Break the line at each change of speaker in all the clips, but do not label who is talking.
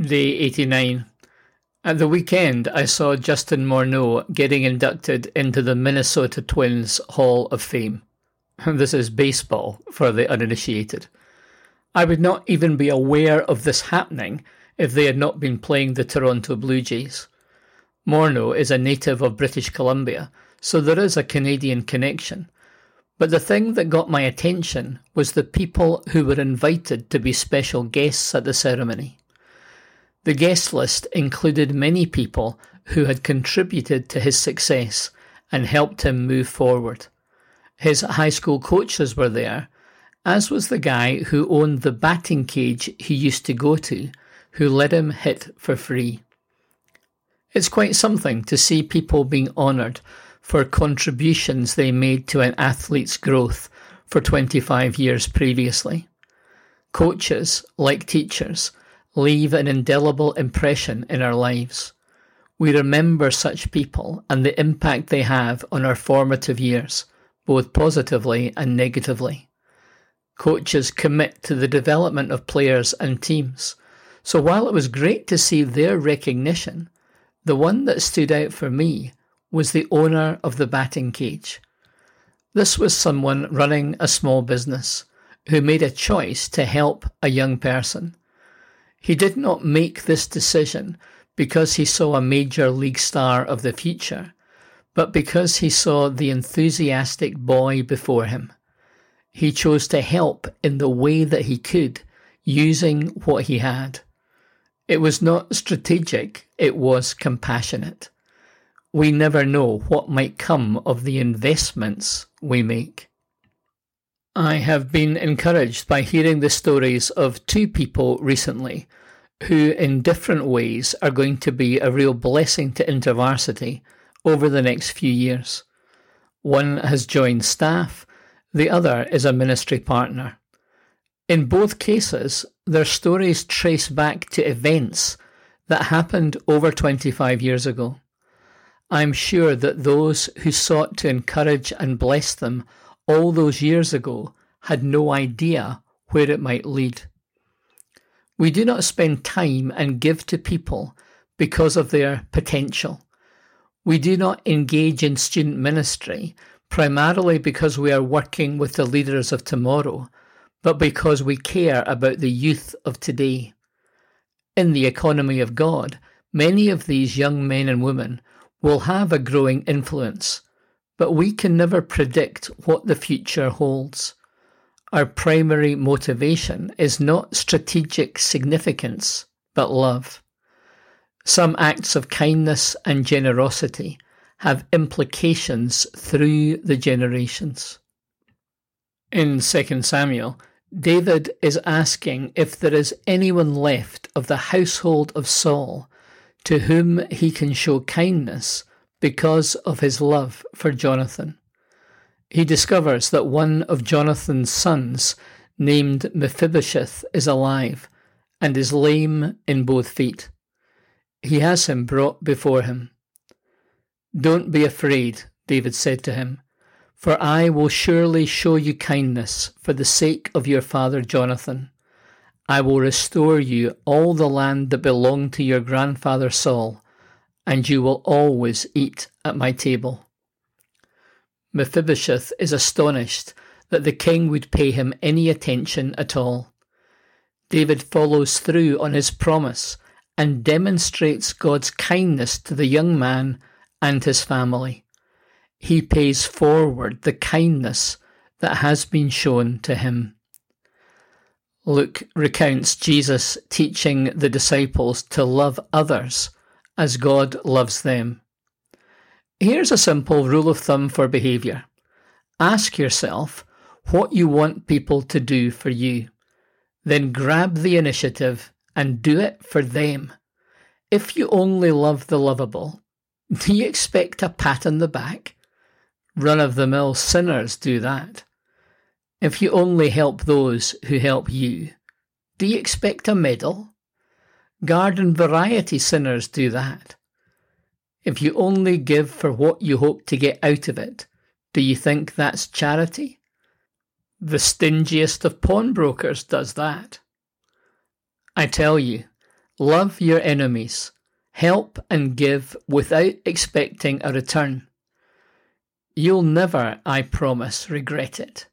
Day 89. At the weekend, I saw Justin Morneau getting inducted into the Minnesota Twins Hall of Fame. This is baseball for the uninitiated. I would not even be aware of this happening if they had not been playing the Toronto Blue Jays. Morneau is a native of British Columbia, so there is a Canadian connection. But the thing that got my attention was the people who were invited to be special guests at the ceremony. The guest list included many people who had contributed to his success and helped him move forward. His high school coaches were there, as was the guy who owned the batting cage he used to go to, who let him hit for free. It's quite something to see people being honoured for contributions they made to an athlete's growth for 25 years previously. Coaches, like teachers, leave an indelible impression in our lives. We remember such people and the impact they have on our formative years, both positively and negatively. Coaches commit to the development of players and teams. So while it was great to see their recognition, the one that stood out for me was the owner of the batting cage. This was someone running a small business who made a choice to help a young person. He did not make this decision because he saw a major league star of the future, but because he saw the enthusiastic boy before him. He chose to help in the way that he could, using what he had. It was not strategic, it was compassionate. We never know what might come of the investments we make. I have been encouraged by hearing the stories of two people recently who, in different ways, are going to be a real blessing to InterVarsity over the next few years. One has joined staff, the other is a ministry partner. In both cases, their stories trace back to events that happened over 25 years ago. I'm sure that those who sought to encourage and bless them all those years ago had no idea where it might lead. We do not spend time and give to people because of their potential. We do not engage in student ministry primarily because we are working with the leaders of tomorrow, but because we care about the youth of today. In the economy of God, many of these young men and women will have a growing influence, but we can never predict what the future holds. Our primary motivation is not strategic significance, but love. Some acts of kindness and generosity have implications through the generations. In 2 Samuel, David is asking if there is anyone left of the household of Saul to whom he can show kindness because of his love for Jonathan. He discovers that one of Jonathan's sons, named Mephibosheth, is alive and is lame in both feet. He has him brought before him. Don't be afraid, David said to him, for I will surely show you kindness for the sake of your father Jonathan. I will restore you all the land that belonged to your grandfather Saul, and you will always eat at my table. Mephibosheth is astonished that the king would pay him any attention at all. David follows through on his promise and demonstrates God's kindness to the young man and his family. He pays forward the kindness that has been shown to him. Luke recounts Jesus teaching the disciples to love others as God loves them. Here's a simple rule of thumb for behaviour. Ask yourself what you want people to do for you. Then grab the initiative and do it for them. If you only love the lovable, do you expect a pat on the back? Run of the mill sinners do that. If you only help those who help you, do you expect a medal? Garden variety sinners do that. If you only give for what you hope to get out of it, do you think that's charity? The stingiest of pawnbrokers does that. I tell you, Love your enemies. Help and give without expecting a return. You'll never, I promise, regret it.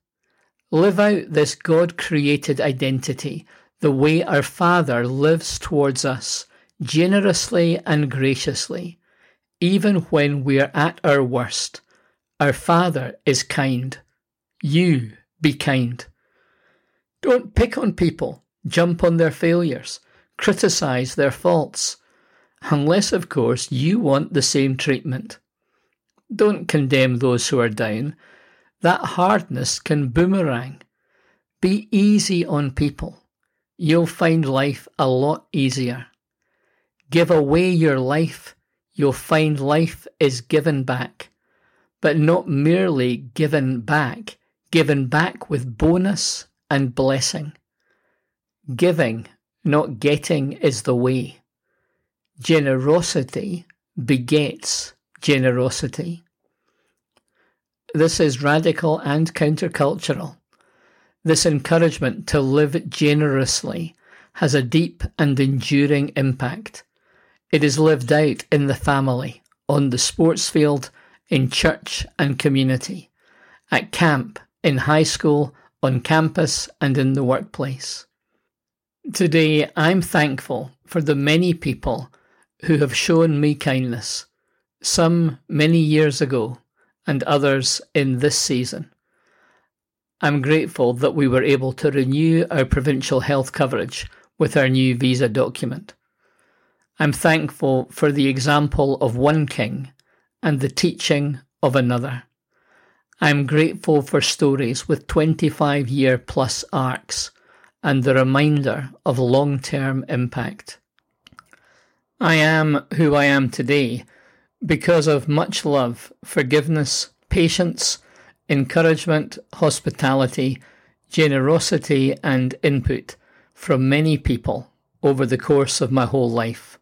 Live out this God created identity the way our Father lives towards us, generously and graciously. Even when we're at our worst, our Father is kind. You be kind. Don't pick on people, jump on their failures, criticize their faults unless, of course, you want the same treatment. Don't condemn those who are down. That hardness can boomerang. Be easy on people. You'll find life a lot easier. Give away your life. You'll find life is given back. But not merely given back, given back with bonus and blessing. Giving, not getting, is the way. Generosity begets generosity. This is radical and countercultural. This encouragement to live generously has a deep and enduring impact. It is lived out in the family, on the sports field, in church and community, at camp, in high school, on campus, and in the workplace. Today, I'm thankful for the many people who have shown me kindness, some many years ago, and others in this season. I'm grateful that we were able to renew our provincial health coverage with our new visa document. I'm thankful for the example of one king and the teaching of another. I'm grateful for stories with 25 year plus arcs and the reminder of long term impact. I am who I am today because of much love, forgiveness, patience, encouragement, hospitality, generosity, and input from many people over the course of my whole life.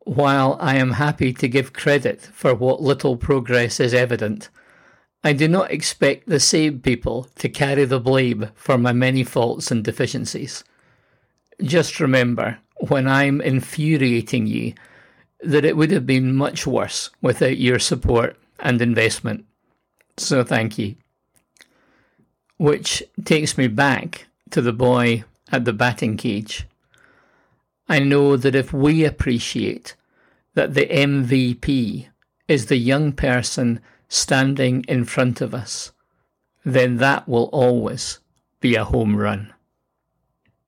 While I am happy to give credit for what little progress is evident, I do not expect the same people to carry the blame for my many faults and deficiencies. Just remember when I'm infuriating you that it would have been much worse without your support and investment. So thank you. Which takes me back to the boy at the batting cage. I know that if we appreciate that the MVP is the young person standing in front of us, then that will always be a home run.